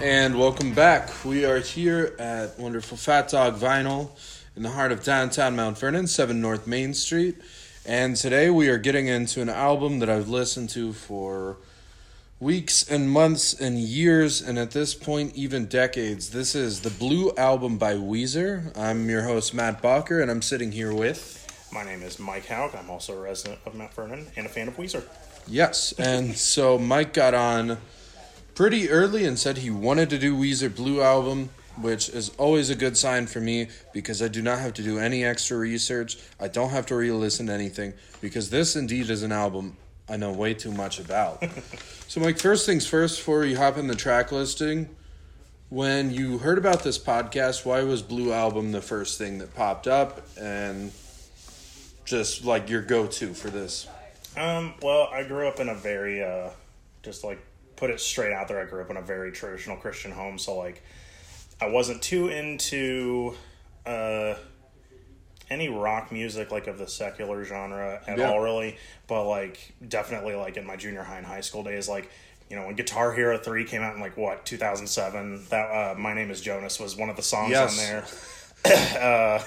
And welcome back. We are here at wonderful Fat Dog Vinyl in the heart of downtown Mount Vernon, 7 North Main Street. And today we are getting into an album that I've listened to for weeks and months and years, and at this point, even decades. This is the Blue Album by Weezer. I'm your host, Matt Balker, and I'm sitting here with. My name is Mike Haug. I'm also a resident of Mount Vernon and a fan of Weezer. Yes, and so Mike got on pretty early and said he wanted to do Weezer Blue album, which is always a good sign for me because I do not have to do any extra research. I don't have to re-listen to anything because this indeed is an album I know way too much about. so Mike, first things first, before you hop in the track listing, when you heard about this podcast, why was Blue Album the first thing that popped up and just like your go-to for this? Um, well, I grew up in a very, uh, just like put it straight out there, I grew up in a very traditional Christian home. So, like, I wasn't too into uh, any rock music, like of the secular genre at Yeah. all, really. But, like, definitely, like, in my junior high and high school days, like, you know, when Guitar Hero 3 came out in, like, what, 2007, that, uh, My Name is Jonas was one of the songs Yes. on there. uh,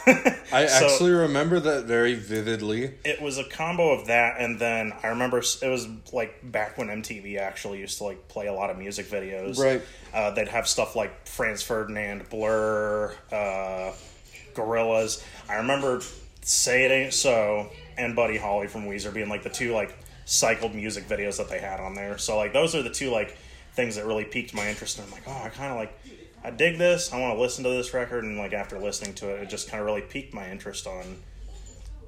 I so- actually remember that very vividly. it was a combo of that and then i remember it was like back when mtv actually used to like play a lot of music videos Right. uh, they'd have stuff like franz ferdinand blur uh, gorillaz i remember say it ain't so and buddy holly from weezer being like the two like cycled music videos that they had on there so like those are the two like things that really piqued my interest and i'm like oh i kind of like i dig this i want to listen to this record and like after listening to it it just kind of really piqued my interest on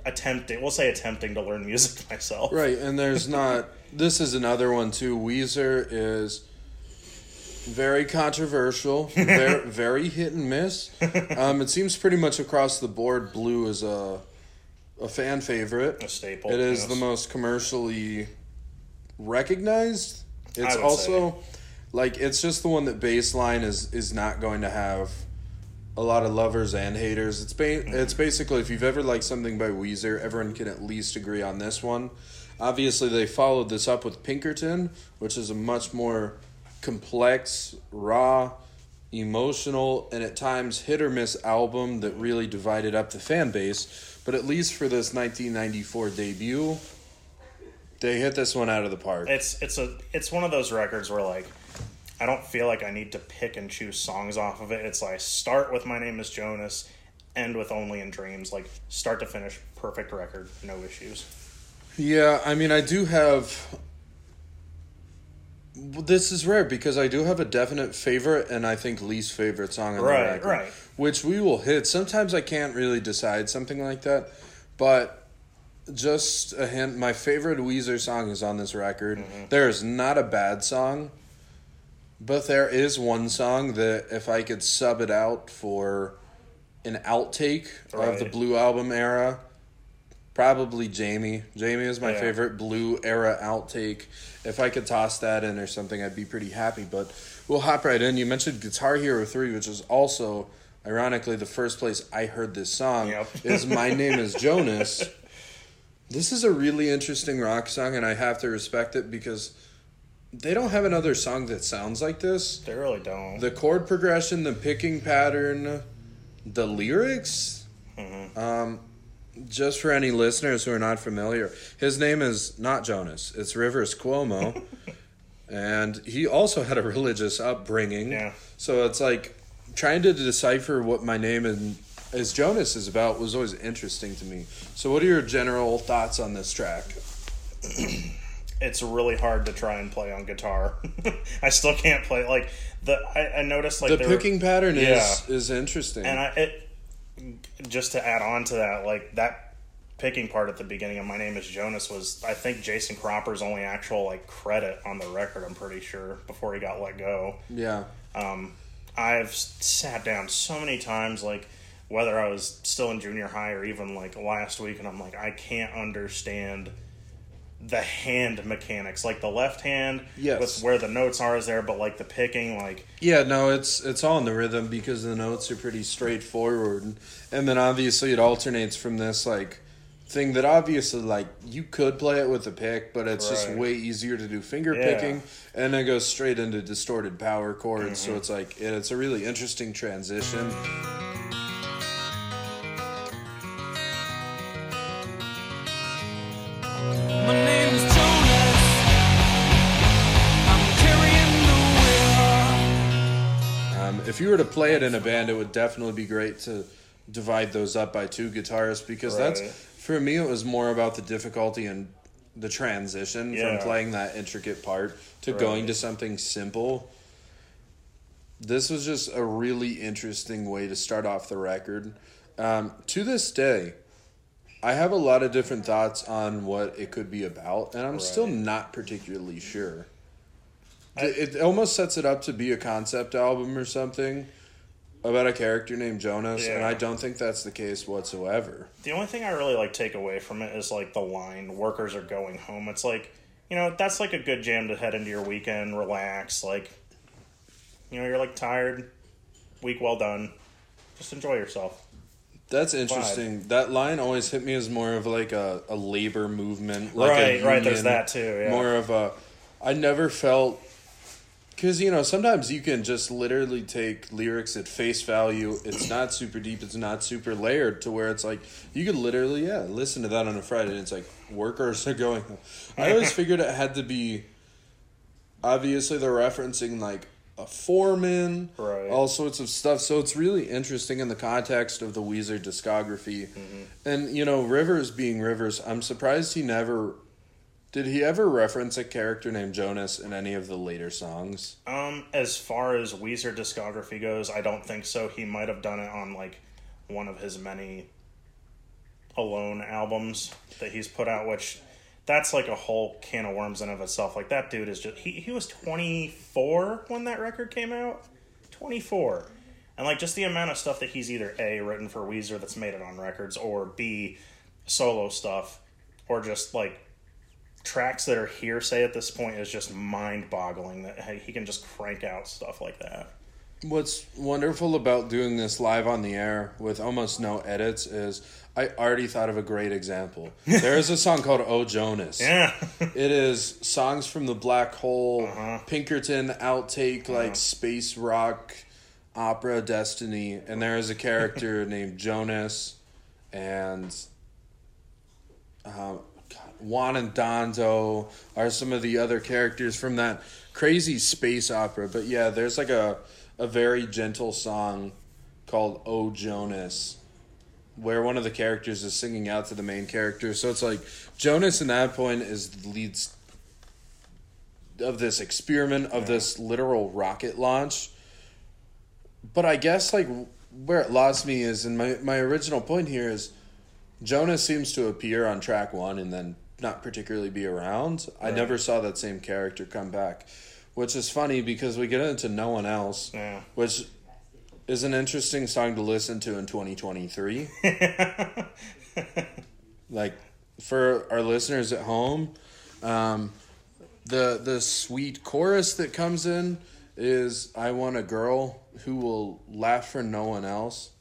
attempting we'll say attempting to learn music myself Right, and there's not. This is another one too. Weezer is very controversial, very, very hit and miss. Um, it seems pretty much across the board. Blue is a a fan favorite. a staple It is yes. the most commercially recognized. It's also like it's just the one that baseline is is not going to have a lot of lovers and haters. It's ba- Mm-hmm. it's basically if you've ever liked something by Weezer, everyone can at least agree on this one. Obviously, they followed this up with Pinkerton, which is a much more complex, raw, emotional, and at times hit or miss album that really divided up the fan base. But at least for this 1994 debut, they hit this one out of the park. it's it's a it's one of those records where like I don't feel like I need to pick and choose songs off of it. It's like start with My Name is Jonas, end with Only in Dreams, like start to finish, perfect record, no issues. Yeah, I mean, I do have. This is rare because I do have a definite favorite and I think least favorite song on Right, the record, right. which we will hit. Sometimes I can't really decide something like that, but just a hint: my favorite Weezer song is on this record. Mm-hmm. There is not a bad song, but there is one song that if I could sub it out for an outtake of the Blue Album era, probably Jamie. Jamie is my Yeah. favorite Blue era outtake. If I could toss that in or something, I'd be pretty happy. But we'll hop right in. You mentioned Guitar Hero 3, which is also, ironically, the first place I heard this song. Yep. is My Name is Jonas. This is a really interesting rock song, and I have to respect it because they don't have another song that sounds like this. They really don't. The chord progression, the picking pattern, the lyrics. Um, just for any listeners who are not familiar, his name is not Jonas. It's Rivers Cuomo, and he also had a religious upbringing. Yeah. So it's like trying to decipher what my name and as Jonas is about was always interesting to me. So, what are your general thoughts on this track? it's really hard to try and play on guitar. I still can't play like the. I, I noticed like the there were- picking pattern Yeah. is is interesting. and I it just to add on to that, like that picking part at the beginning of My Name is Jonas was I think Jason Cropper's only actual like credit on the record, I'm pretty sure, before he got let go. yeah. Um I've sat down so many times like whether I was still in junior high or even like last week and I'm like I can't understand the hand mechanics like the left hand Yes. with where the notes are is there but like the picking like Yeah, no, it's it's all in the rhythm because the notes are pretty straightforward, and then obviously it alternates from this like thing that obviously like you could play it with a pick, but it's just way easier to do finger Yeah. picking, and then goes straight into distorted power chords. Mm-hmm. So it's like it's a really interesting transition. Um, if you were to play it in a band, it would definitely be great to divide those up by two guitarists because that's for me it was more about the difficulty and the transition Yeah. from playing that intricate part to Right. going to something simple. This was just a really interesting way to start off the record. Um, to this day, I have a lot of different thoughts on what it could be about, and I'm still not particularly sure. It, it almost sets it up to be a concept album or something about a character named Jonas, and I don't think that's the case whatsoever. The only thing I really like take away from it is like the line "workers are going home." It's like you know that's like a good jam to head into your weekend, relax. Like you know you're like tired, week well done. Just enjoy yourself. That's interesting. That line always hit me as more of like a, a labor movement, like a right, right. There's that too. Yeah. More of a. I never felt because you know sometimes you can just literally take lyrics at face value. It's not super deep. It's not super layered to where it's like you could literally yeah listen to that on a Friday. and It's like workers are going. I always figured it had to be. Obviously, they're referencing like a foreman, Right. all sorts of stuff. So it's really interesting in the context of the Weezer discography. Mm-hmm. And, you know, Rivers being Rivers, I'm surprised he never. Did he ever reference a character named Jonas in any of the later songs? Um, as far as Weezer discography goes, I don't think so. He might have done it on like one of his many alone albums that he's put out, which that's like a whole can of worms in of itself. Like that dude is just he he was twenty four when that record came out. Twenty four. And like just the amount of stuff that he's either A written for Weezer that's made it on records or B solo stuff or just like tracks that are hearsay at this point is just mind boggling that hey, he can just crank out stuff like that. What's wonderful about doing this live on the air with almost no edits is I already thought of a great example. There is a song called Oh Jonas. Yeah. It is songs from the Black Hole, Uh-huh. Pinkerton outtake, like space rock opera Destiny, and there is a character named Jonas, and God, Juan and Donzo are some of the other characters from that crazy space opera. But yeah, there's like a a very gentle song called Oh Jonas where one of the characters is singing out to the main character. So it's like Jonas in that point is the leads of this experiment of this literal rocket launch. But I guess like where it lost me is and my my original point here is Jonas seems to appear on track 1 and then not particularly be around. I never saw that same character come back, which is funny because we get into no one else, Yeah. which is an interesting song to listen to in 2023. like for our listeners at home, um, the the sweet chorus that comes in is "I want a girl who will laugh for no one else."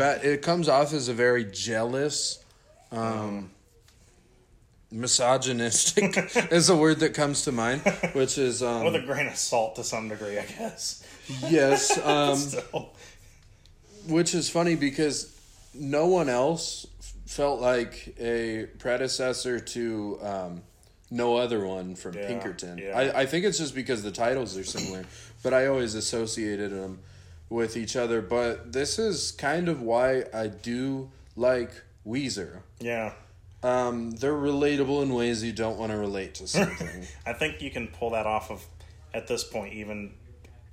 It comes off as a very jealous, um, misogynistic is a word that comes to mind, which is um, With a grain of salt to some degree, I guess. yes. Um. Which is funny because no one else felt like a predecessor to um, no other one from Yeah, Pinkerton. yeah. I, I think it's just because the titles are similar, but I always associated them with each other. But this is kind of why I do like Weezer. Yeah. Um, they're relatable in ways you don't want to relate to something. I think you can pull that off of, at this point, even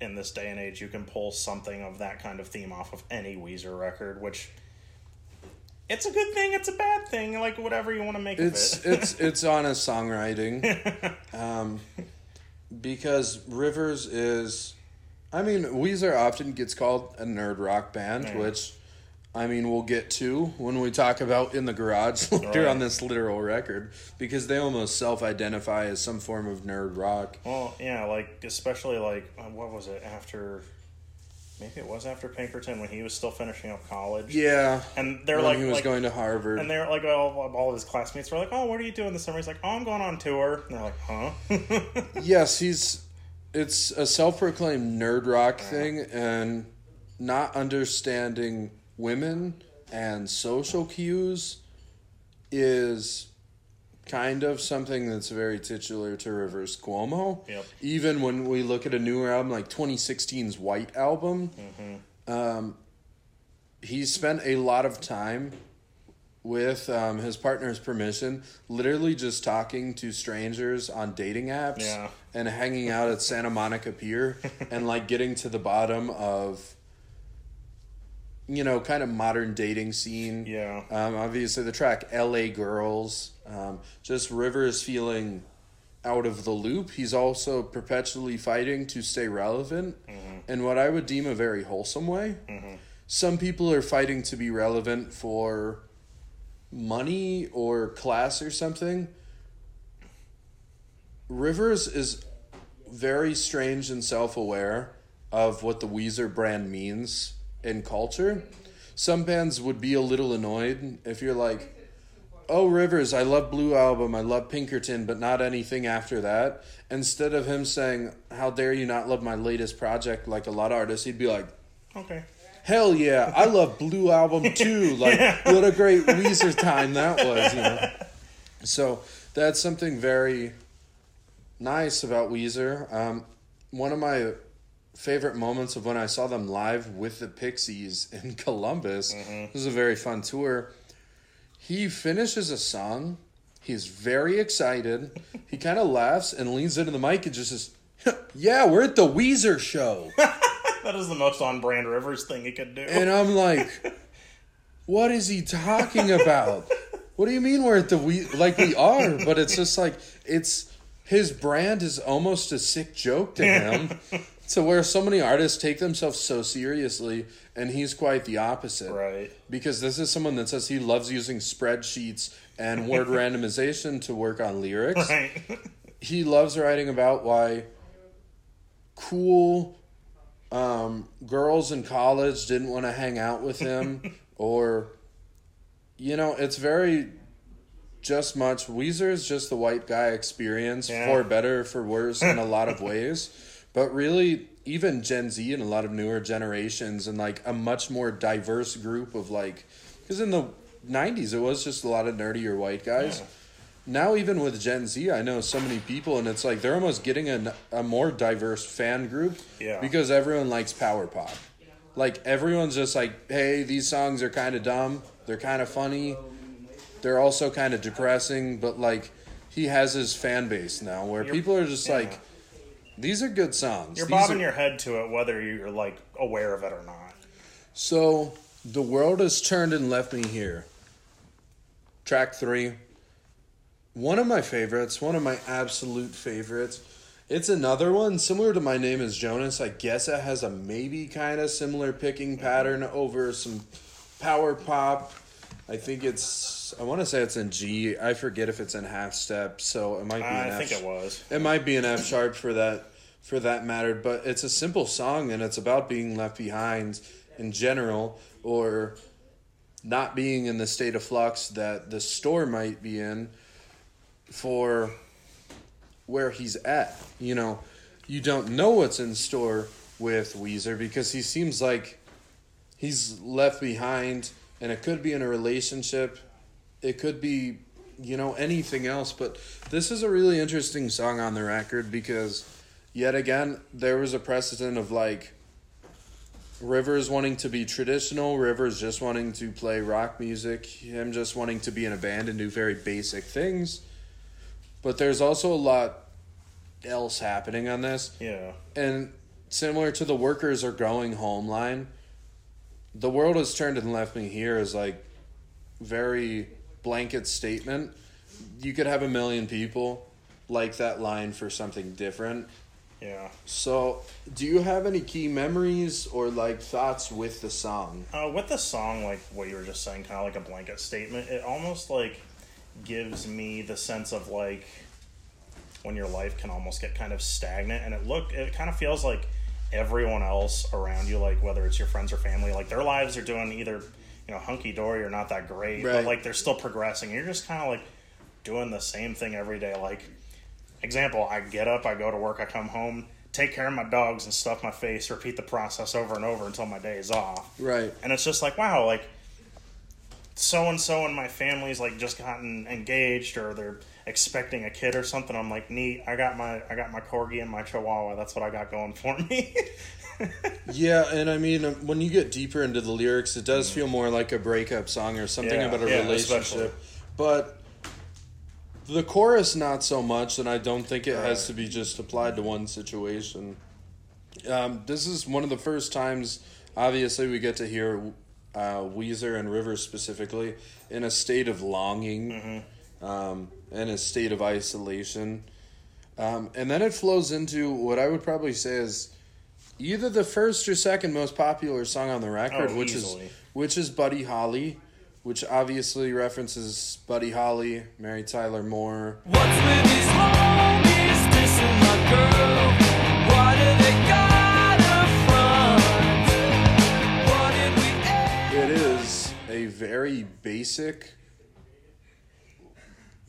in this day and age, you can pull something of that kind of theme off of any Weezer record, which it's a good thing, it's a bad thing, like whatever you want to make it's of it. it's it's honest songwriting um, because rivers is I mean, Weezer often gets called a nerd rock band, Yeah. which I mean we'll get to when we talk about in the garage later Right. on this literal record because they almost self-identify as some form of nerd rock. Well, yeah, like especially like uh, what was it after? Maybe it was after Pinkerton when he was still finishing up college. Yeah, and they're when like, he was like going to Harvard. and they're like all, all of his classmates were like, "Oh, what are you doing this summer?" He's like, "Oh, I'm going on tour." And they're like, "Huh?" yes, he's it's a self-proclaimed nerd rock thing and not understanding women and social cues is kind of something that's very titular to Rivers Cuomo. Yep. Even when we look at a newer album like 2016's White album, um, he spent a lot of time with um, his partner's permission, literally just talking to strangers on dating apps Yeah. and hanging out at Santa Monica Pier and like getting to the bottom of you know kind of modern dating scene. Yeah. Um, obviously, the track "L.A. Girls," um, just Rivers feeling out of the loop. He's also perpetually fighting to stay relevant in what I would deem a very wholesome way. Some people are fighting to be relevant for money or class or something. Rivers is very strange and self aware of what the Weezer brand means in culture. Some bands would be a little annoyed if you're like, Oh, Rivers, I love Blue Album, I love Pinkerton, but not anything after that. Instead of him saying, How dare you not love my latest project like a lot of artists, he'd be like, okay. Hell yeah, I love Blue Album too. Like, what a great Weezer time that was, you know. So that's something very nice about Weezer. Um, one of my favorite moments of when I saw them live with the Pixies in Columbus. This was a very fun tour. He finishes a song. He's very excited. He kind of laughs and leans into the mic and just says, "Yeah, we're at the Weezer show." That is the most on brand Rivers thing he could do. And I'm like, what is he talking about? What do you mean we're at the we like we are? But it's just like it's his brand is almost a sick joke to him. to where so many artists take themselves so seriously and he's quite the opposite. right. Because this is someone that says he loves using spreadsheets and word randomization to work on lyrics Right. he loves writing about why cool um, girls in college didn't want to hang out with him or you know it's very just much weezer is just the white guy experience Yeah. for better for worse in a lot of ways but really even gen z and a lot of newer generations and like a much more diverse group of like because in the 90s it was just a lot of nerdier white guys Yeah. Now even with gen z i know so many people and it's like they're almost getting a, a more diverse fan group Yeah. because everyone likes power pop like everyone's just like hey these songs are kind of dumb they're kind of funny they're also kind of depressing but like he has his fan base now where You're- people are just yeah. like these are good songs You're These bobbing are- your head to it whether you're like aware of it or not. So, the world has turned and left me here. Track three. One of my favorites, one of my absolute favorites. It's another one similar to My Name is Jonas. I guess it has a maybe kind of similar picking pattern over some power pop. I think it's, I want to say it's in G. I forget if it's in half step, so it might be an I F think it was. it might be an F sharp for that for that matter, but it's a simple song and it's about being left behind in general or not being in the state of flux that the store might be in for where he's at. You know, you don't know what's in store with Weezer because he seems like he's left behind and it could be in a relationship. It could be, you know, anything else, but this is a really interesting song on the record because yet again there was a precedent of like Rivers wanting to be traditional, Rivers just wanting to play rock music, him just wanting to be in a band and do very basic things. But there's also a lot else happening on this. Yeah. And similar to the workers are going home line, the world has turned and left me here is like very blanket statement. You could have a million people like that line for something different. Yeah. So, do you have any key memories or like thoughts with the song? Uh, with the song, like what you were just saying, kind of like a blanket statement, it almost like gives me the sense of like when your life can almost get kind of stagnant, and it look it kind of feels like everyone else around you, like whether it's your friends or family, like their lives are doing either you know hunky dory or not that great, Right. but like they're still progressing. You're just kind of like doing the same thing every day. Like example, I get up, I go to work, I come home. Take care of my dogs and stuff my face. Repeat the process over and over until my day is off Right. and it's just like wow like so and so in my family's like just gotten engaged or they're expecting a kid or something i'm like neat i got my i got my corgi and my chihuahua that's what i got going for me Yeah, and I mean, um, when you get deeper into the lyrics, it does feel more like a breakup song or something Yeah, about a yeah, relationship. especially. But the chorus, not so much, and I don't think it has to be just applied to one situation. Um, this is one of the first times, obviously, we get to hear uh, Weezer and Rivers specifically in a state of longing um, and a state of isolation. Um, and then it flows into what I would probably say is either the first or second most popular song on the record, Oh, which easily. is which is Buddy Holly, which obviously references Buddy Holly, Mary Tyler Moore. A very basic,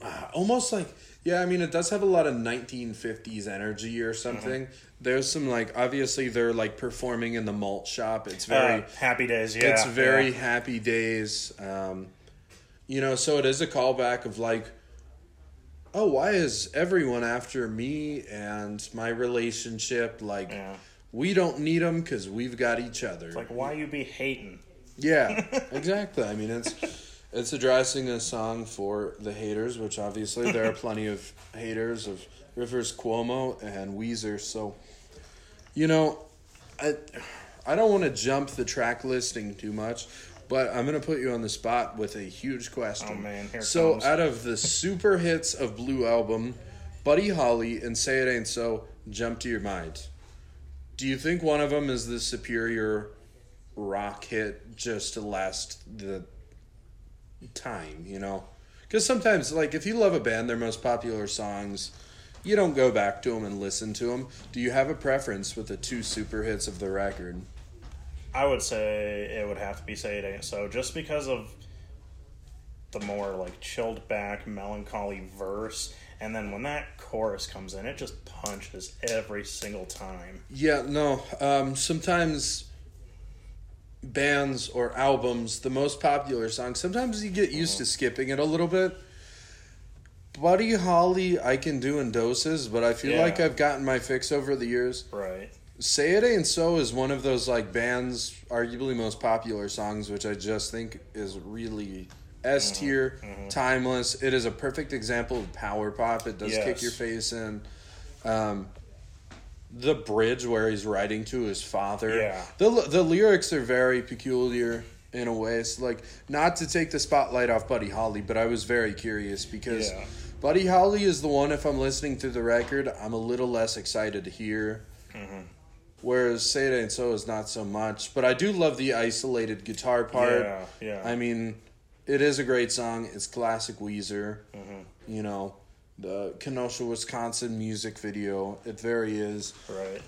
uh, almost like yeah. I mean, it does have a lot of 1950s energy or something. There's some like obviously they're like performing in the malt shop. It's very Uh, happy days yeah it's very yeah. happy days. Um, you know, so it is a callback of like, oh, why is everyone after me and my relationship? Like, Yeah. we don't need them because we've got each other. like why you be hating yeah, exactly. I mean, it's it's addressing a song for the haters, which obviously there are plenty of haters of Rivers Cuomo and Weezer. So, you know, I I don't want to jump the track listing too much, but I'm gonna put you on the spot with a huge question. Oh, man, here so comes. out of the super hits of Blue Album, Buddy Holly and Say It Ain't So jump to your mind. Do you think one of them is the superior rock hit just to last the time, you know? Because sometimes, like, if you love a band, their most popular songs, you don't go back to them and listen to them. Do you have a preference with the two super hits of the record? i would say it would have to be say it ain't so just because of the more like chilled back melancholy verse and then when that chorus comes in it just punches every single time Yeah, no. Um, sometimes bands or albums, the most popular song. sometimes you get used to skipping it a little bit. Buddy Holly, I can do in doses, but I feel Yeah. like I've gotten my fix over the years. right Say It Ain't So is one of those like bands arguably most popular songs, which I just think is really S Mm-hmm. tier, timeless. It is a perfect example of power pop. It does kick your face in. Um, the bridge where he's writing to his father. Yeah. The the lyrics are very peculiar in a way. It's like not to take the spotlight off Buddy Holly, but I was very curious because Yeah. Buddy Holly is the one. If I'm listening through the record, I'm a little less excited to hear. Mm-hmm. Whereas Say It Ain't So is not so much. But I do love the isolated guitar part. yeah yeah I mean, it is a great song. It's classic Weezer. Mm-hmm. You know, the Kenosha, Wisconsin music video. It very is right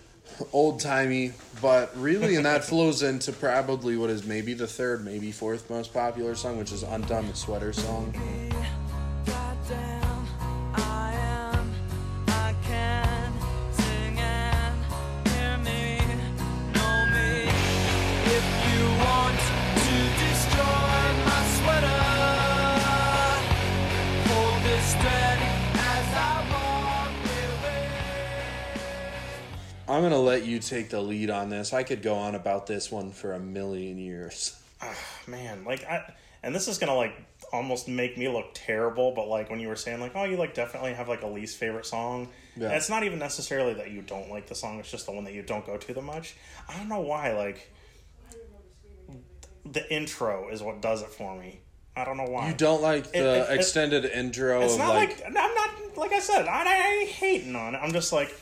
old timey, but really, and that flows into probably what is maybe the third, maybe fourth most popular song, which is Undone the Sweater Song. I'm gonna let you take the lead on this. I could go on about this one for a million years. Ah man like i and this is gonna like almost make me look terrible but like when you were saying like oh you like definitely have like a least favorite song Yeah. it's not even necessarily that you don't like the song it's just the one that you don't go to the much i don't know why like the intro is what does it for me i don't know why You don't like the it- it- extended intro it's not like, like, i'm not like i said i, I ain't hating on it i'm just like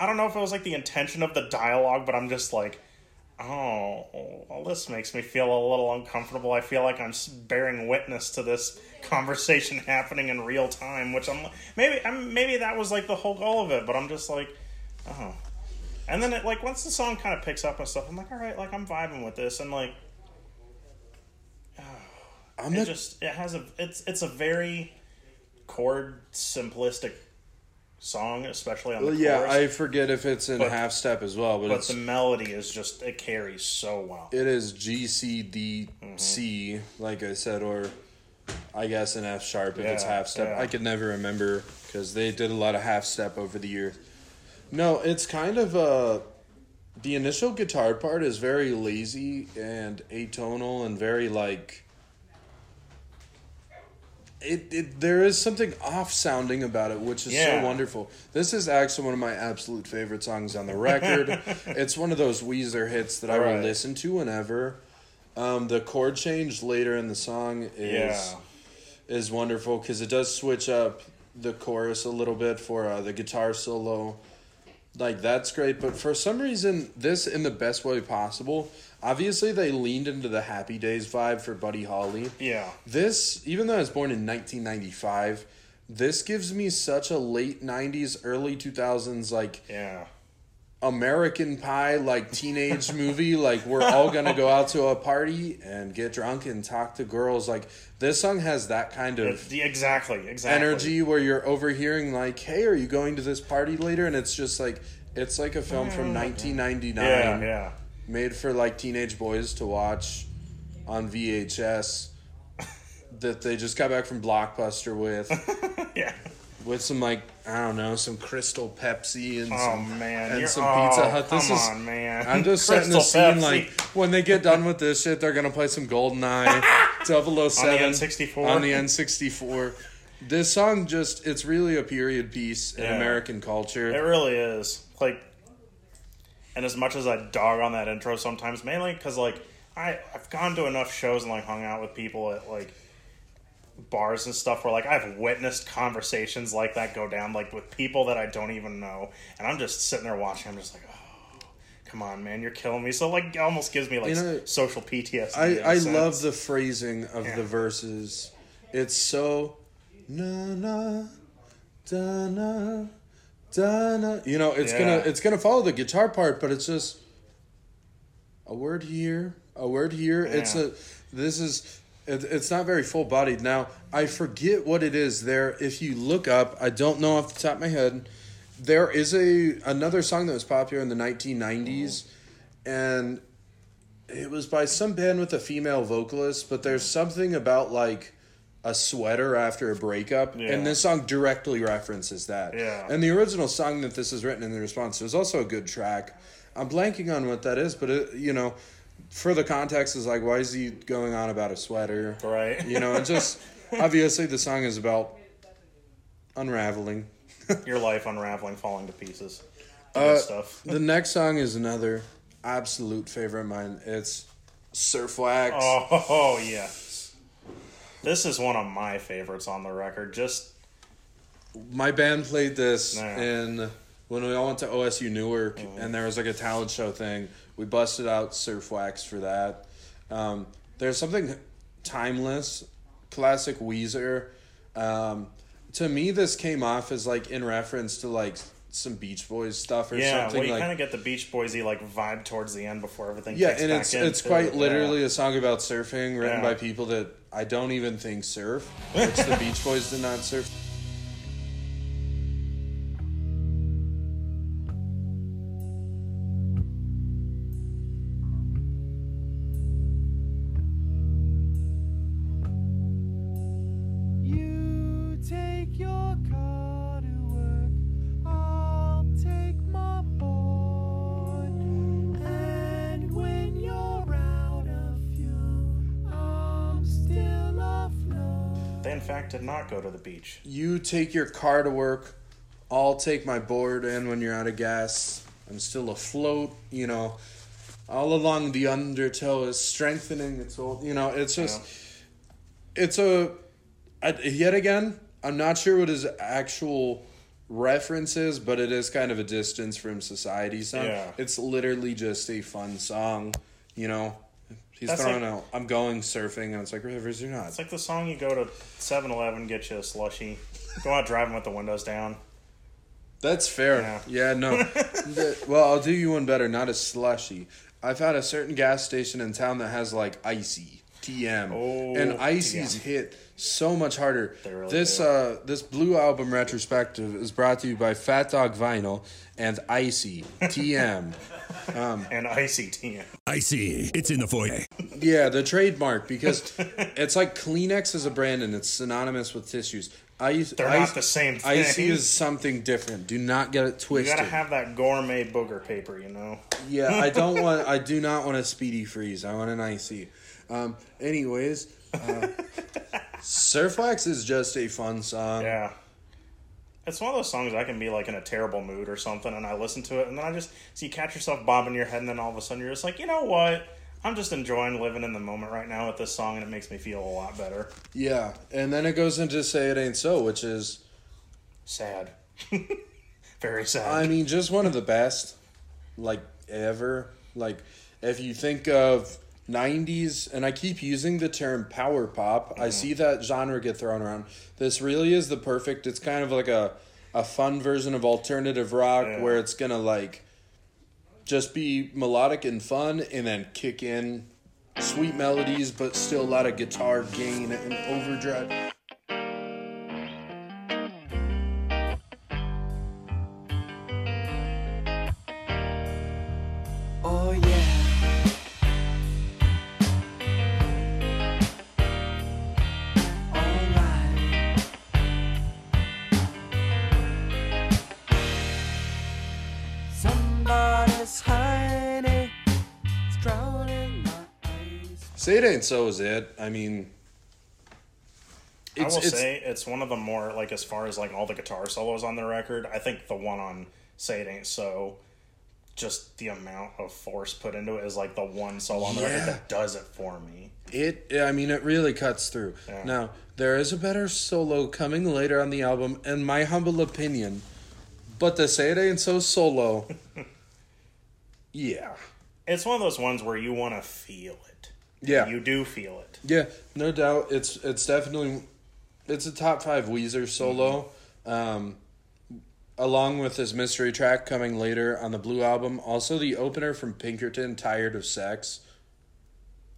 I don't know if it was like the intention of the dialogue, but I'm just like, oh, well, this makes me feel a little uncomfortable. I feel like I'm bearing witness to this conversation happening in real time, which I'm maybe I'm, maybe that was like the whole goal of it, but I'm just like, oh. And then it like once the song kind of picks up and stuff, I'm like, all right, like I'm vibing with this, and like I'm it not just it has a it's it's a very chord simplistic song, especially on the yeah, chorus. I forget if it's in But- half step as well, but, but it's the melody is just it carries so well. It is G C D C, Mm-hmm. Like I said, or I guess an F sharp if it's half step. yeah. I could never remember because they did a lot of half step over the years. No, it's kind of uh the initial guitar part is very lazy and atonal and very like it, it there is something off sounding about it which is Yeah. so wonderful this is actually one of my absolute favorite songs on the record it's one of those weezer hits that i will Right. listen to whenever um, the chord change later in the song is Yeah. is wonderful because it does switch up the chorus a little bit for uh, the guitar solo. Like that's great, but for some reason, this in the best way possible. Obviously, they leaned into the Happy Days vibe for Buddy Holly. Yeah. This, even though I was born in 1995, this gives me such a late 90s, early 2000s like Yeah. American Pie like teenage movie. Like we're all gonna go out to a party and get drunk and talk to girls. Like this song has that kind of the- exactly. Exactly. energy where you're overhearing like, "Hey, are you going to this party later?" And it's just like it's like a film from mm. 1999 Yeah. Yeah. Made for like teenage boys to watch on VHS that they just got back from Blockbuster with Yeah. with some like I don't know some Crystal Pepsi and Oh some man. and You're- some oh, Pizza Hut. This come is on, man. I'm just setting the scene Pepsi. like when they get done with this shit, they're gonna play some GoldenEye 007 On the N64. on the N64. This song just it's really a period piece in Yeah. American culture. It really is. Like, and as much as I dog on that intro sometimes, mainly because like I I've gone to enough shows and like hung out with people at like bars and stuff where like I've witnessed conversations like that go down like with people that I don't even know, and I'm just sitting there watching. I'm just like, oh, come on, man, you're killing me. So like, it almost gives me like You know, social PTSD. I, I sense. love the phrasing of Yeah. the verses. It's so na na da na da. You know, it's Yeah. gonna it's gonna follow the guitar part, but it's just a word here, a word here. It's a this is it, it's not very full bodied. Now I forget what it is there. If you look up, I don't know off the top of my head. There is a another song that was popular in the 1990s, and it was by some band with a female vocalist, but there's something about like a sweater after a breakup, Yeah. and this song directly references that. Yeah. And the original song that this is written in the response is also a good track. I'm blanking on what that is, but it, you know, for the context is like, why is he going on about a sweater? Right. You know, and just obviously the song is about unraveling. your life unraveling, falling to pieces. Uh, stuff. the next song is another absolute favorite of mine. It's Surf Wax. Oh, yes. This is one of my favorites on the record. Just my band played this Yeah. in when we all went to OSU Newark, and there was like a talent show thing. We busted out Surf Wax for that. Um, there's something timeless, classic Weezer. Um, to me, this came off as like in reference to like some Beach Boys stuff or yeah, something well, you like. kind of get the Beach Boysy like vibe towards the end before everything. yeah, kicks and back it's it's quite Yeah. literally a song about surfing written Yeah. by people that I don't even think surf, which the Beach Boys did not surf. Not go to the beach. You take your car to work. I'll take my board, and when you're out of gas, I'm still afloat. You know, all along the undertow is strengthening its old. You know, it's just, it's a, I, yet again. I'm not sure what his actual reference is, but it is kind of a distance from society song. Yeah. It's literally just a fun song, you know. He's That's throwing like- out, I'm going surfing, and it's like, Rivers, you're not. It's like the song you go to 7 Eleven, get you a slushy, go out driving with the windows down. That's fair. Yeah. Yeah, no. The- well, I'll do you one better, not a slushy. I've had a certain gas station in town that has like icy TM, Oh, and icy's TM. hit so much harder. Really this do. uh this blue album retrospective is brought to you by Fat Dog Vinyl and Icy TM. And icy TM. Icy. It's in the foyer. yeah, the trademark because it's like Kleenex is a brand and it's synonymous with tissues. Ice, They're ice, not the same thing. Icy is something different. Do not get it twisted. You twisted. gotta have that gourmet booger paper, you know? Yeah, I don't want. I do not want a speedy freeze. I want an icy. Um. Anyways, uh, Surfwax is just a fun song. Yeah. It's one of those songs I can be like in a terrible mood or something, and I listen to it, and then I just so you catch yourself bobbing your head, and then all of a sudden you're just like, you know what? I'm just enjoying living in the moment right now with this song, and it makes me feel a lot better. Yeah, and then it goes into "Say It Ain't So," which is, Sad, very sad. I mean, just one of the best, like ever. Like, if you think of '90s, and I keep using the term power pop, I mm-hmm. see that genre get thrown around. This really is the perfect. It's kind of like a a fun version of alternative rock Yeah. where it's gonna like just be melodic and fun, and then kick in sweet melodies, but still a lot of guitar gain and overdrive. Eyes. Say it ain't so is it. I mean, I it's, will it's say it's one of the more like as far as like all the guitar solos on the record. I think the one on "Say It Ain't So," just the amount of force put into it is like the one solo on the Yeah. record that does it for me. it. I mean, it really cuts through. Yeah. Now there is a better solo coming later on the album, in my humble opinion. But the say it ain't so solo. yeah, It's one of those ones where you want to feel it. Yeah. you do feel it. yeah, no doubt. It's it's definitely it's a top five Weezer solo. Um, along with his mystery track coming later on the Blue album. Also, the opener from Pinkerton, "Tired of Sex."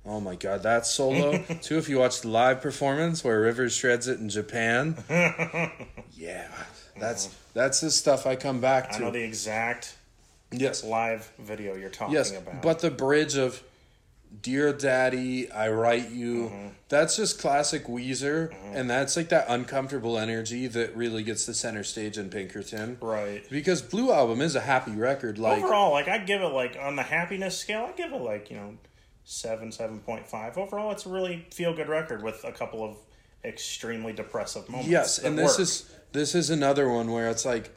Oh my god, that solo too! If you watch the live performance where Rivers shreds it in Japan, yeah, that's that's the stuff I come back to. I know the exact yes, live video you're talking yes, about. but the bridge of "Dear Daddy, I write you," Mm-hmm. that's just classic Weezer, and that's like that uncomfortable energy that really gets the center stage in Pinkerton. right. Because Blue Album is a happy record. Like Overall, like I give it like on the happiness scale, I give it like you know seven, seven point five. Overall, it's a really feel good record with a couple of extremely depressive moments. yes, and this work. is this is another one where it's like,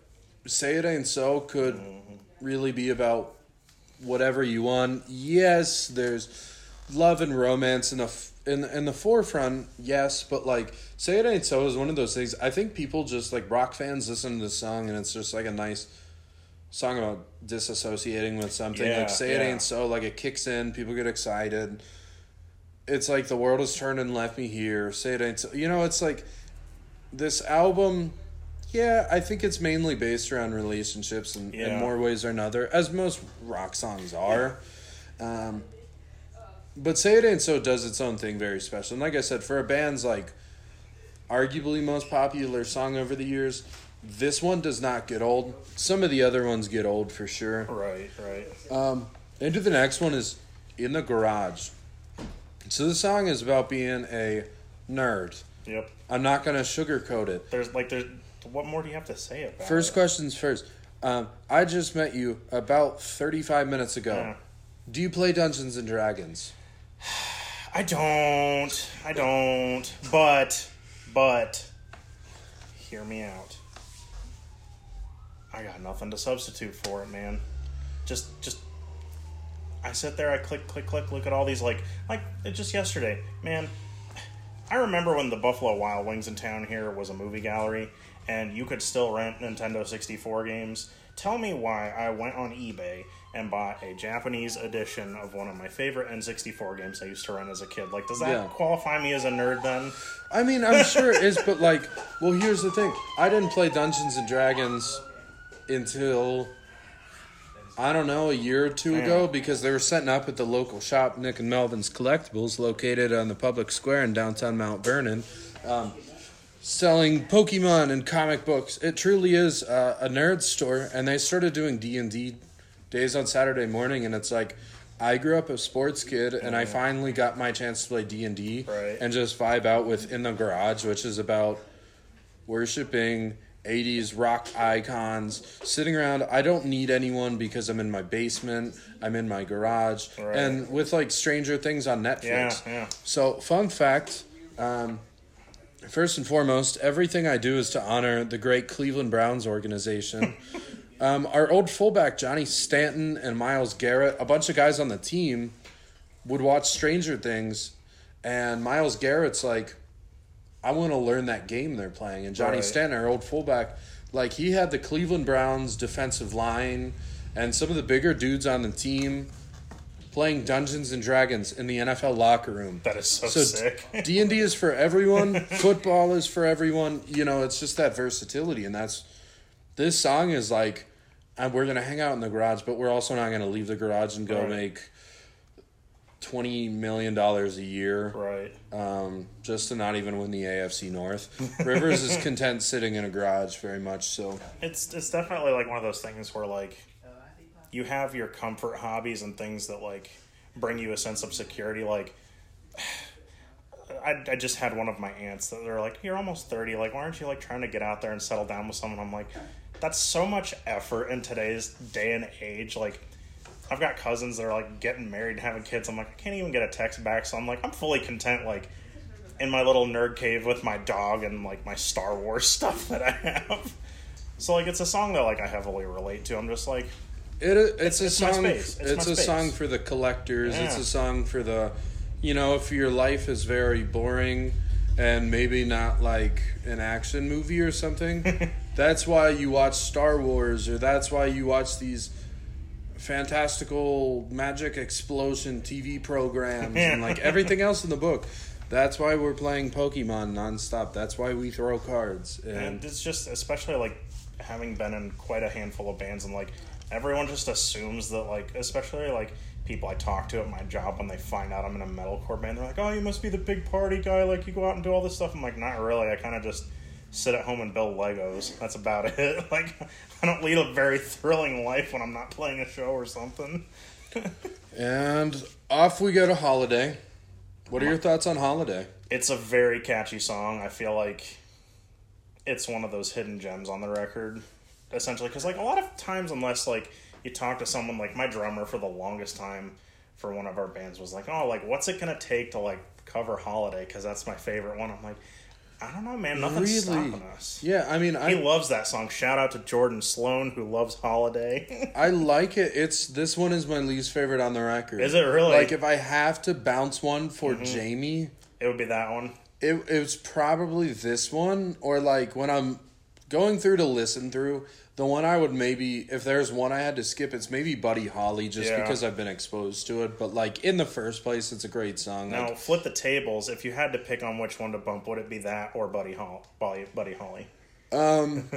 say it ain't so could Mm-hmm. really be about whatever you want. Yes, there's love and romance in the f- in in the forefront. Yes, but like say it ain't so is one of those things. I think people just like rock fans listen to this song and it's just like a nice song about disassociating with something. Yeah, like say it ain't so. Like it kicks in, people get excited. It's like the world has turned and left me here. Say it ain't so. You know, it's like this album. Yeah, I think it's mainly based around relationships in, in Yeah. more ways or another, as most rock songs are. Um, but Say It Ain't So does its own thing very special. And like I said, for a band's like arguably most popular song over the years, this one does not get old. Some of the other ones get old for sure. right, right. Um, into the next one is In the Garage. So the song is about being a nerd. Yep. I'm not going to sugarcoat it. There's like there's what more do you have to say about First it? questions first. Um, I just met you about 35 minutes ago. Yeah. Do you play Dungeons and Dragons? I don't. I don't. But, but, hear me out. I got nothing to substitute for it, man. Just, just. I sit there. I click, click, click. Look at all these like, like just yesterday, man. I remember when the Buffalo Wild Wings in town here was a movie gallery, and you could still rent Nintendo 64 games. Tell me why I went on eBay and bought a Japanese edition of one of my favorite N64 games I used to run as a kid. Like, does that Yeah. qualify me as a nerd then? I mean, I'm sure it is, but like, well, here's the thing. I didn't play Dungeons and Dragons until I don't know a year or two ago because they were setting up at the local shop, Nick and Melvin's Collectibles, located on the public square in downtown Mount Vernon, um, selling Pokemon and comic books. It truly is uh, a nerd store, and they started doing D and D days on Saturday morning, and it's like. I grew up a sports kid, and I finally got my chance to play D and D, and just vibe out with In the Garage, which is about worshiping 80s rock icons, sitting around. I don't need anyone because I'm in my basement, I'm in my garage, Right. and with like Stranger Things on Netflix. Yeah, yeah. So, fun fact um, first and foremost, everything I do is to honor the great Cleveland Browns organization. um, our old fullback, Johnny Stanton and Myles Garrett, a bunch of guys on the team would watch Stranger Things, and Myles Garrett's like, I want to learn that game they're playing. And Johnny Right. Stanton, our old fullback, like he had the Cleveland Browns defensive line and some of the bigger dudes on the team playing Dungeons and Dragons in the NFL locker room. That is so, So sick. D and D is for everyone. Football is for everyone. You know, it's just that versatility, and that's this song is like, uh, we're gonna hang out in the garage, but we're also not gonna leave the garage and go Right. make twenty million dollars a year right. um, just to not even win the AFC North. Rivers is content sitting in a garage, very much so. It's it's definitely like one of those things where like you have your comfort hobbies and things that like bring you a sense of security. Like I, I just had one of my aunts that they're like, "You're almost thirty. Like, why aren't you like trying to get out there and settle down with someone?" I'm like, that's so much effort in today's day and age. Like. I've got cousins that are like getting married and having kids. I'm like, I can't even get a text back. So I'm like, I'm fully content, like, in my little nerd cave with my dog and like my Star Wars stuff that I have. So like it's a song that like I heavily relate to. I'm just like It it's, a it's my song. It's It's, a song for the collectors. It's a song for the, you know, if your life is very boring and maybe not like an action movie or something. that's why you watch Star Wars, or that's why you watch these fantastical magic explosion TV programs and like everything else in the book. That's why we're playing Pokemon nonstop. That's why we throw cards. And and it's just especially like having been in quite a handful of bands and like everyone just assumes that like especially like people I talk to at my job when they find out I'm in a metalcore band, they're like, Oh, you must be the big party guy, like you go out and do all this stuff. I'm like, not really. I kinda just sit at home and build Legos. That's about it. like I don't lead a very thrilling life when I'm not playing a show or something. and off we go to Holiday. What are your thoughts on Holiday? it's a very catchy song. I feel like it's one of those hidden gems on the record, essentially. Because like a lot of times, unless like you talk to someone like my drummer for the longest time for one of our bands was like, oh, like what's it gonna take to like cover Holiday? Because that's my favorite one. I'm like, I don't know, man. Nothing's Really? stopping us. Yeah, I mean, He I loves that song. Shout out to Jordan Sloan who loves Holiday. I like it. It's this one is my least favorite on the record. Is it really? Like if I have to bounce one for mm-hmm. Jamie, it would be that one. it it's probably this one or like when I'm going through to listen through, the one I would maybe if there's one I had to skip, it's maybe Buddy Holly just Yeah. because I've been exposed to it. But like in the first place, it's a great song. Now Like, flip the tables. If you had to pick on which one to bump, would it be that or Buddy Holly? Buddy, Buddy Holly? Um,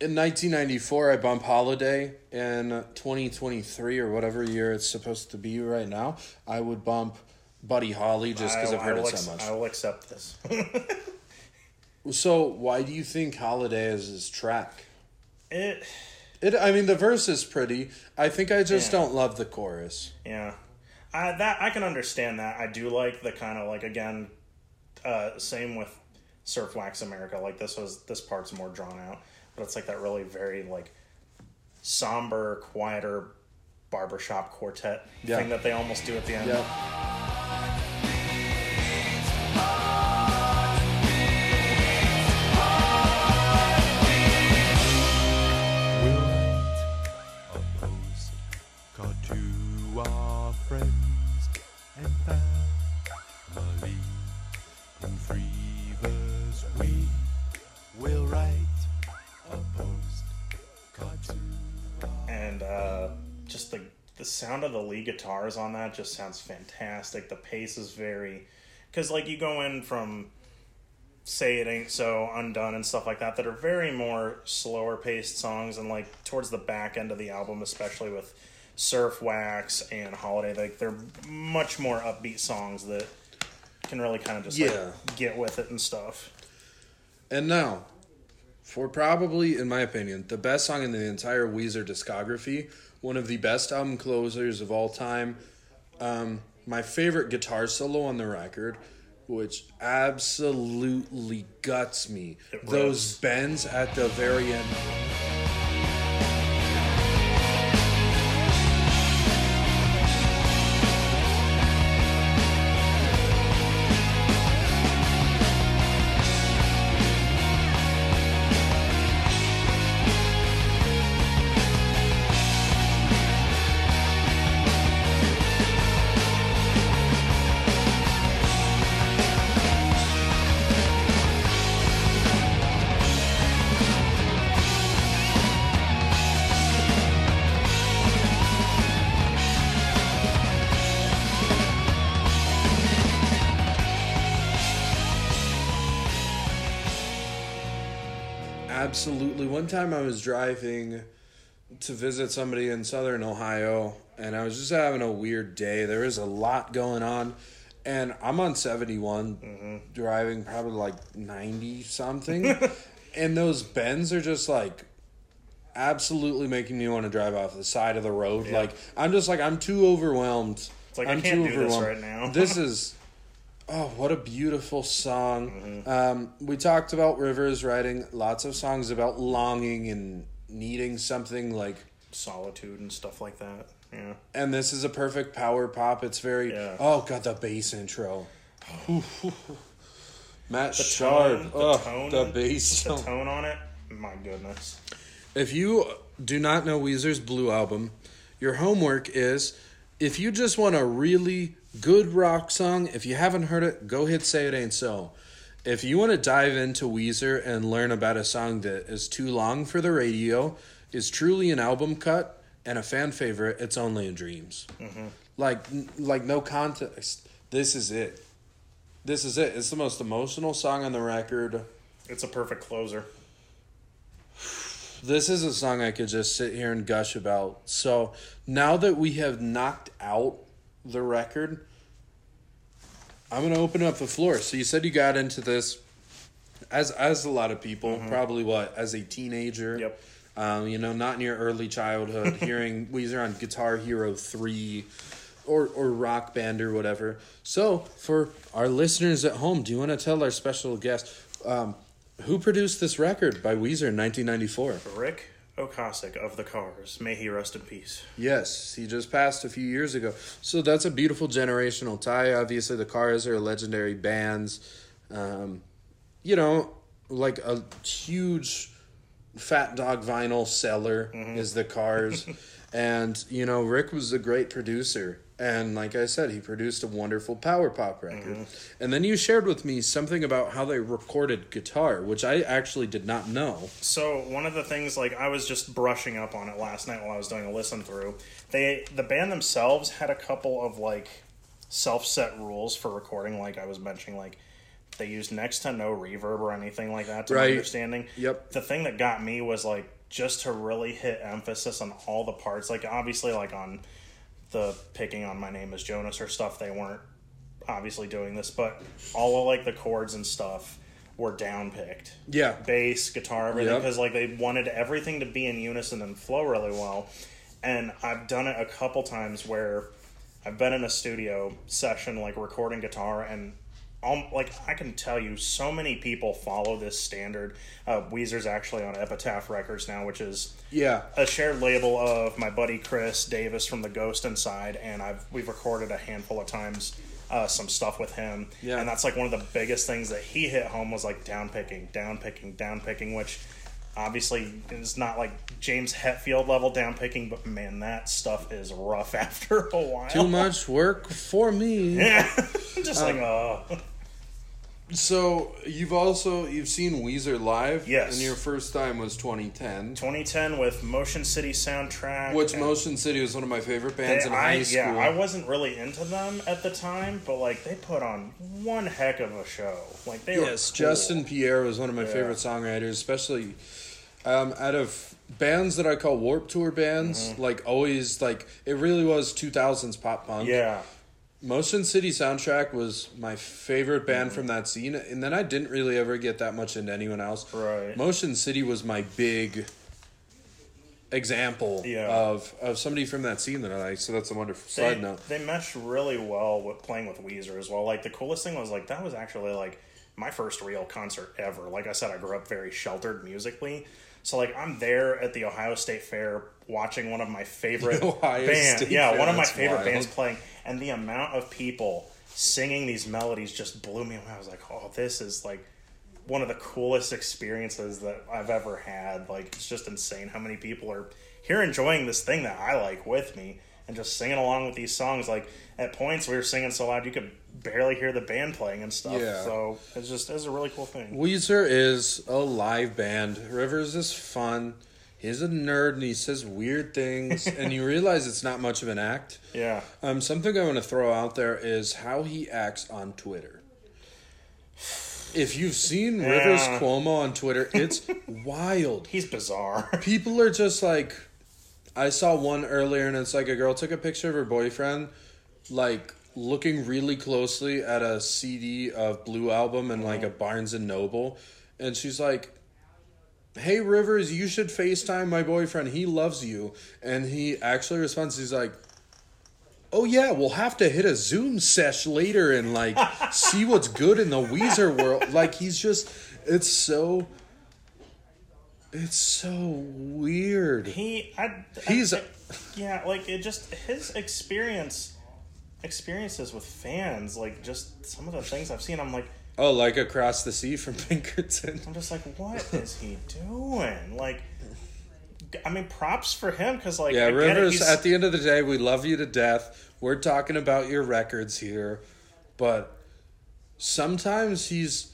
in 1994, I bump Holiday. In 2023 or whatever year it's supposed to be right now, I would bump Buddy Holly just because I've heard it ex- so much. I will accept this. So why do you think Holiday is his track? it, It. I mean, the verse is pretty. I think I just Yeah. don't love the chorus. yeah, I, that I can understand that. I do like the kind of like again, uh, same with Surf Wax America. Like this was this part's more drawn out, but it's like that really very like somber, quieter barbershop quartet Yeah. thing that they almost do at the end. Yeah. Sound of the lead guitars on that just sounds fantastic. The pace is very, because like you go in from say it ain't so undone and stuff like that that are very more slower paced songs and like towards the back end of the album especially with surf wax and holiday like they're much more upbeat songs that can really kind of just Yeah. like get with it and stuff And now, for probably, in my opinion, the best song in the entire Weezer discography, one of the best album closers of all time, um, my favorite guitar solo on the record, which absolutely guts me. Those bends at the very end. Was driving to visit somebody in southern Ohio and I was just having a weird day. There was a lot going on and I'm on 71 mm-hmm. driving probably like 90 something and those bends are just like absolutely making me want to drive off the side of the road. Yeah. Like I'm just like I'm too overwhelmed. like, I I'm can't too do this overwhelmed. right now. this is Oh, what a beautiful song. Mm-hmm. Um, we talked about Rivers writing lots of songs about longing and needing something like solitude and stuff like that yeah and this is a perfect power pop. It's very Yeah. oh god the bass intro. Matt the Sharp. tone, the oh, tone, the bass. the tone on it my goodness If you do not know Weezer's Blue album, your homework is if you just want a really good rock song, if you haven't heard it, go hit Say It Ain't So. If you want to dive into Weezer and learn about a song that is too long for the radio, is truly an album cut, and a fan favorite, it's only in dreams. Mm-hmm. Like, like no context. This is it. This is it. It's the most emotional song on the record. it's a perfect closer This is a song I could just sit here and gush about. So now that we have knocked out the record, I'm gonna open up the floor. So you said you got into this as as a lot of people, probably what as a teenager. Yep. Um, you know, not in your early childhood, hearing Weezer on Guitar Hero three, or or Rock Band or whatever. So for our listeners at home, do you want to tell our special guest um, who produced this record by Weezer in 1994? Ric Ocasek of the Cars. May he rest in peace. Yes, he just passed a few years ago. So that's a beautiful generational tie. Obviously, the Cars are legendary bands. Um, you know, like a huge Fat Dog vinyl seller is the Cars. and, you know, Ric was a great producer. And like I said, he produced a wonderful power pop record. Mm-hmm. And then you shared with me something about how they recorded guitar, which I actually did not know. So one of the things, like I was just brushing up on it last night while I was doing a listen through. They the band themselves had a couple of like self set rules for recording. Like I was mentioning, like they used next to no reverb or anything like that. To my understanding. Yep. The thing that got me was like just to really hit emphasis on all the parts. Like obviously, like on the picking on my name is Jonas or stuff, they weren't obviously doing this, but all of like the chords and stuff were downpicked. Yeah. bass, guitar, everything Yep. because like they wanted everything to be in unison and flow really well. And I've done it a couple times where I've been in a studio session like recording guitar and um, like I can tell you so many people follow this standard. Uh, Weezer's actually on Epitaph Records now, which is Yeah. a shared label of my buddy Chris Davis from the Ghost Inside, and I've we've recorded a handful of times uh, some stuff with him. Yeah. And that's like one of the biggest things that he hit home was like down picking, down picking, down picking, which obviously it's not like James Hetfield level down picking, but man, that stuff is rough after a while. Too much work for me. Yeah. Just Um, like, oh. So you've also you've seen Weezer live, Yes. and your first time was 2010. 2010 with Motion City soundtrack. Which Motion City was one of my favorite bands they- in I, high school. Yeah, I wasn't really into them at the time, but like they put on one heck of a show. Like they Yes, were cool. Justin Pierre was one of my Yeah. favorite songwriters, especially um, out of bands that I call Warped Tour bands. Mm-hmm. Like always, like it really was 2000s pop punk. Yeah, Motion City Soundtrack was my favorite Mm-hmm. band from that scene, and then I didn't really ever get that much into anyone else. Right. Motion City was my big example Yeah. of of somebody from that scene that I like. So that's a wonderful they, side note. they meshed really well with playing with Weezer as well. Like the coolest thing was like that was actually like my first real concert ever. Like I said, I grew up very sheltered musically. So like I'm there at the Ohio State Fair watching one of my favorite bands. Yeah, Fair, one of my favorite wild. bands playing, and the amount of people singing these melodies just blew me away. I was like, oh, this is like one of the coolest experiences that I've ever had. Like it's just insane how many people are here enjoying this thing that I like with me and just singing along with these songs. Like at points we were singing so loud you could barely hear the band playing and stuff. Yeah. So it's just it's a really cool thing. Weezer is a live band. Rivers is fun. He's a nerd and he says weird things, and you realize it's not much of an act. Yeah. Um, something I want to throw out there is how he acts on Twitter. If you've seen Rivers Cuomo on Twitter, it's wild. He's bizarre. People are just like, I saw one earlier, and it's like a girl took a picture of her boyfriend, like looking really closely at a CD of Blue Album and like a uh-huh. Barnes and Noble, and she's like, "Hey Rivers, you should FaceTime my boyfriend. He loves you." And he actually responds, he's like. Oh yeah, we'll have to hit a Zoom sesh later and like see what's good in the Weezer world. Like he's just, it's so, it's so weird. he I, He's- I- yeah, like it just his experience experiences with fans, like just some of the things I've seen, I'm like Oh, like across the sea from Pinkerton. I'm just like, what is he doing? Like, I mean, props for him because, like, Yeah, I get it, Rivers. At the end of the day, we love you to death. We're talking about your records here, but sometimes he's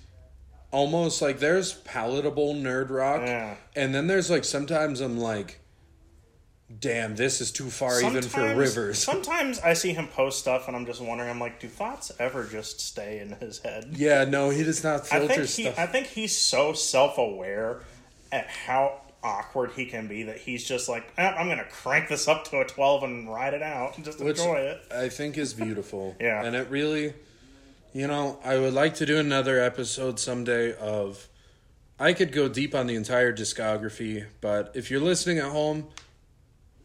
almost like there's palatable nerd rock, Yeah. and then there's like sometimes I'm like, damn, this is too far even for Rivers. Sometimes I see him post stuff, and I'm just wondering, I'm like, do thoughts ever just stay in his head? yeah, no, he does not I filter think he, stuff. I think he's so self aware at how awkward he can be that he's just like, eh, I'm gonna crank this up to a 12 and ride it out and just Which enjoy it. I think is beautiful. Yeah. And it really, you know, I would like to do another episode someday of. I could go deep on the entire discography, but if you're listening at home,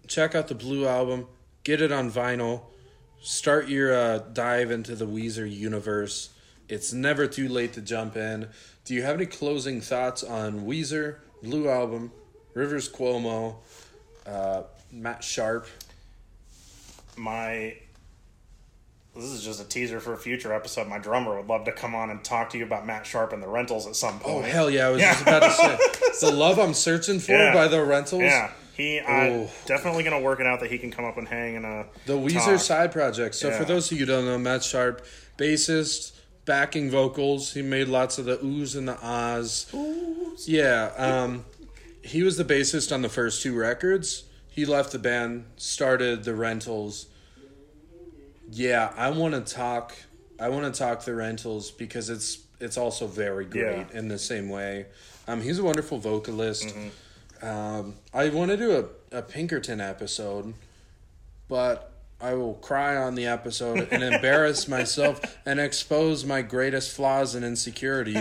check out the Blue album, get it on vinyl, start your uh, dive into the Weezer universe. It's never too late to jump in. Do you have any closing thoughts on Weezer, Blue album, Rivers Cuomo, uh, Matt Sharp? my this is just a teaser for a future episode. My drummer would love to come on and talk to you about Matt Sharp and the rentals at some point. Oh hell yeah! I was just about to say the love I'm searching for Yeah. by the rentals. Yeah, he I'm Oh. definitely gonna work it out that he can come up and hang in a The Weezer talk. side project. So Yeah. for those of you who don't know, Matt Sharp, bassist, backing vocals. He made lots of the oohs and the ahs. Yeah. Um, he was the bassist on the first two records. He left the band, started the rentals. Yeah, I want to talk. I want to talk the rentals because it's it's also very great Yeah. in the same way. Um, he's a wonderful vocalist. Mm-hmm. Um, I want to do a, a Pinkerton episode, but I will cry on the episode and embarrass myself and expose my greatest flaws and insecurity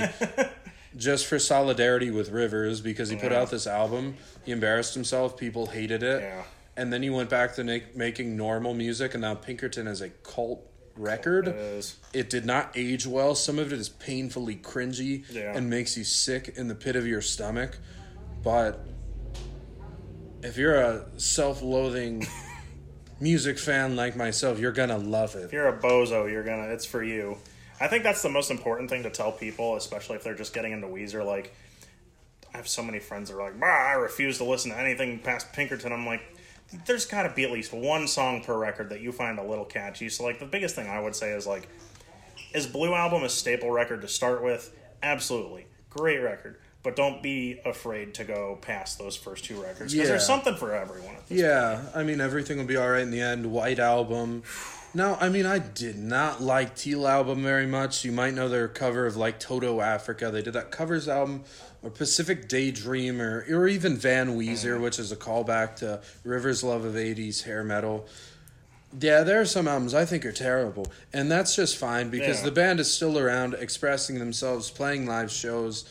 just for solidarity with Rivers because he put out this album. He embarrassed himself. People hated it. Yeah. And then he went back to making normal music, and now Pinkerton is a cult record. It is. It did not age well. Some of it is painfully cringy Yeah. and makes you sick in the pit of your stomach. But if you're a self loathing music fan like myself, you're to love it. If you're a bozo, you're gonna. It's for you. I think that's the most important thing to tell people, especially if they're just getting into Weezer. Like, I have so many friends that are like, "Bah, I refuse to listen to anything past Pinkerton." I'm like, there's got to be at least one song per record that you find a little catchy. So, like, the biggest thing I would say is like, Is Blue Album a staple record to start with? Absolutely. Great record. But don't be afraid to go past those first two records because there's something for everyone. Yeah, I mean everything will be all right in the end. White album. Now, I mean, I did not like Teal album very much. You might know their cover of like Toto Africa. They did that covers album, or Pacific Daydream, or or even Van Weezer, mm. which is a callback to Rivers' love of '80s hair metal. Yeah, there are some albums I think are terrible, and that's just fine because Yeah. the band is still around, expressing themselves, playing live shows,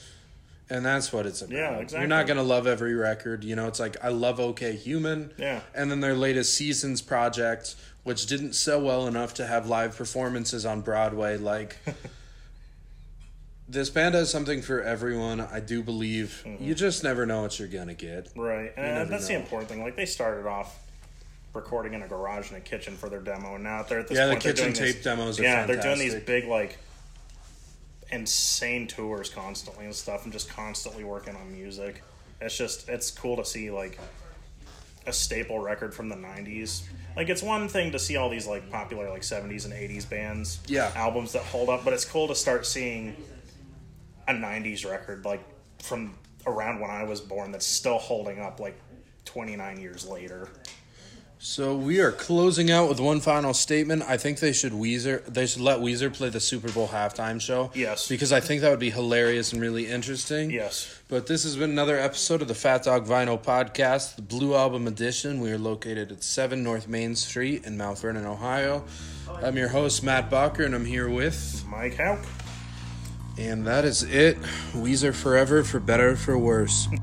and that's what it's about. Yeah, You're not gonna love every record, you know. It's like I love OK Human, Yeah. and then their latest Seasons project, which didn't sell well enough to have live performances on Broadway. Like, this band has something for everyone. I do believe. Mm-hmm. You just never know what you're gonna get. Right, and that's the important thing. Like they started off recording in a garage and a kitchen for their demo, and now they're at this Yeah, the point, they're kitchen doing this- tape demos yeah, they're doing these big like insane tours constantly and stuff, and just constantly working on music. It's just it's cool to see like a staple record from the '90s. Like it's one thing to see all these like popular like '70s and '80s bands, Yeah. albums that hold up, but it's cool to start seeing a '90s record like from around when I was born that's still holding up like 29 years later. So we are closing out with one final statement. I think they should Weezer. They should let Weezer play the Super Bowl halftime show. Yes. because I think that would be hilarious and really interesting. Yes. But this has been another episode of the Fat Dog Vinyl Podcast, the Blue Album Edition. We are located at 7 North Main Street in Mount Vernon, Ohio. I'm your host, Matt Bucker, and I'm here with. Mike Hauk. And that is it. Weezer forever, for better for worse.